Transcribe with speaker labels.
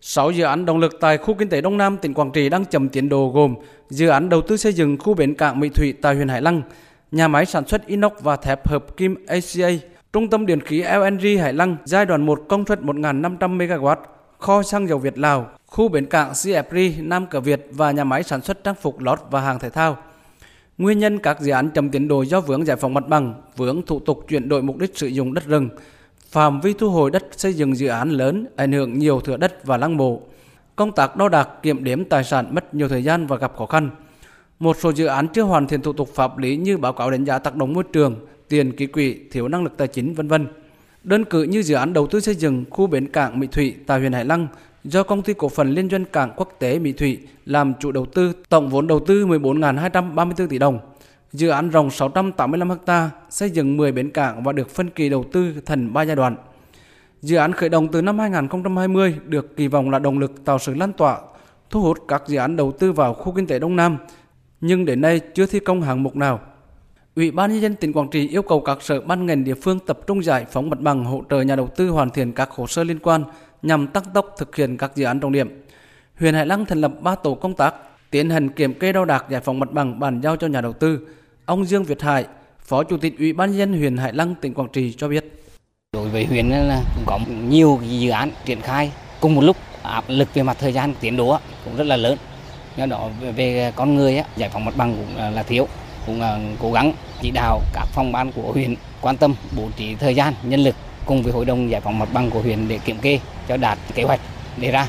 Speaker 1: 6 dự án động lực tại khu kinh tế Đông Nam tỉnh Quảng Trị đang chậm tiến độ gồm dự án đầu tư xây dựng khu bến cảng Mỹ Thủy tại huyện Hải Lăng, nhà máy sản xuất inox và thép hợp kim ACA, trung tâm điện khí LNG Hải Lăng giai đoạn 1 công suất 1.500 MW, kho xăng dầu Việt Lào, khu bến cảng CFRI Nam Cửa Việt và nhà máy sản xuất trang phục lót và hàng thể thao. Nguyên nhân các dự án chậm tiến độ do vướng giải phóng mặt bằng, vướng thủ tục chuyển đổi mục đích sử dụng đất rừng, phạm vi thu hồi đất xây dựng dự án lớn ảnh hưởng nhiều thửa đất và lăng mộ. Công tác đo đạc kiểm đếm tài sản mất nhiều thời gian và gặp khó khăn. Một số dự án chưa hoàn thiện thủ tục pháp lý như báo cáo đánh giá tác động môi trường, tiền ký quỹ, thiếu năng lực tài chính vân vân. Đơn cử như dự án đầu tư xây dựng khu bến cảng Mỹ Thủy tại huyện Hải Lăng do công ty cổ phần Liên doanh cảng quốc tế Mỹ Thủy làm chủ đầu tư, tổng vốn đầu tư 14.234 tỷ đồng. Dự án rộng 685 ha, xây dựng 10 bến cảng và được phân kỳ đầu tư thành 3 giai đoạn. Dự án khởi động từ năm 2020 được kỳ vọng là động lực tạo sự lan tỏa, thu hút các dự án đầu tư vào khu kinh tế Đông Nam, nhưng đến nay chưa thi công hạng mục nào. Ủy ban nhân dân tỉnh Quảng Trị yêu cầu các sở ban ngành địa phương tập trung giải phóng mặt bằng hỗ trợ nhà đầu tư hoàn thiện các hồ sơ liên quan nhằm tăng tốc thực hiện các dự án trọng điểm. Huyện Hải Lăng thành lập 3 tổ công tác tiến hành kiểm kê đo đạc giải phóng mặt bằng bàn giao cho nhà đầu tư. Ông Dương Việt Hải, Phó Chủ tịch Ủy ban nhân dân huyện Hải Lăng, tỉnh Quảng Trị cho biết.
Speaker 2: Đối với huyện là cũng có nhiều dự án triển khai cùng một lúc áp lực về mặt thời gian tiến độ cũng rất là lớn. Do đó về con người giải phóng mặt bằng cũng là thiếu cũng cố gắng chỉ đạo các phòng ban của huyện quan tâm bố trí thời gian nhân lực cùng với hội đồng giải phóng mặt bằng của huyện để kiểm kê cho đạt kế hoạch đề ra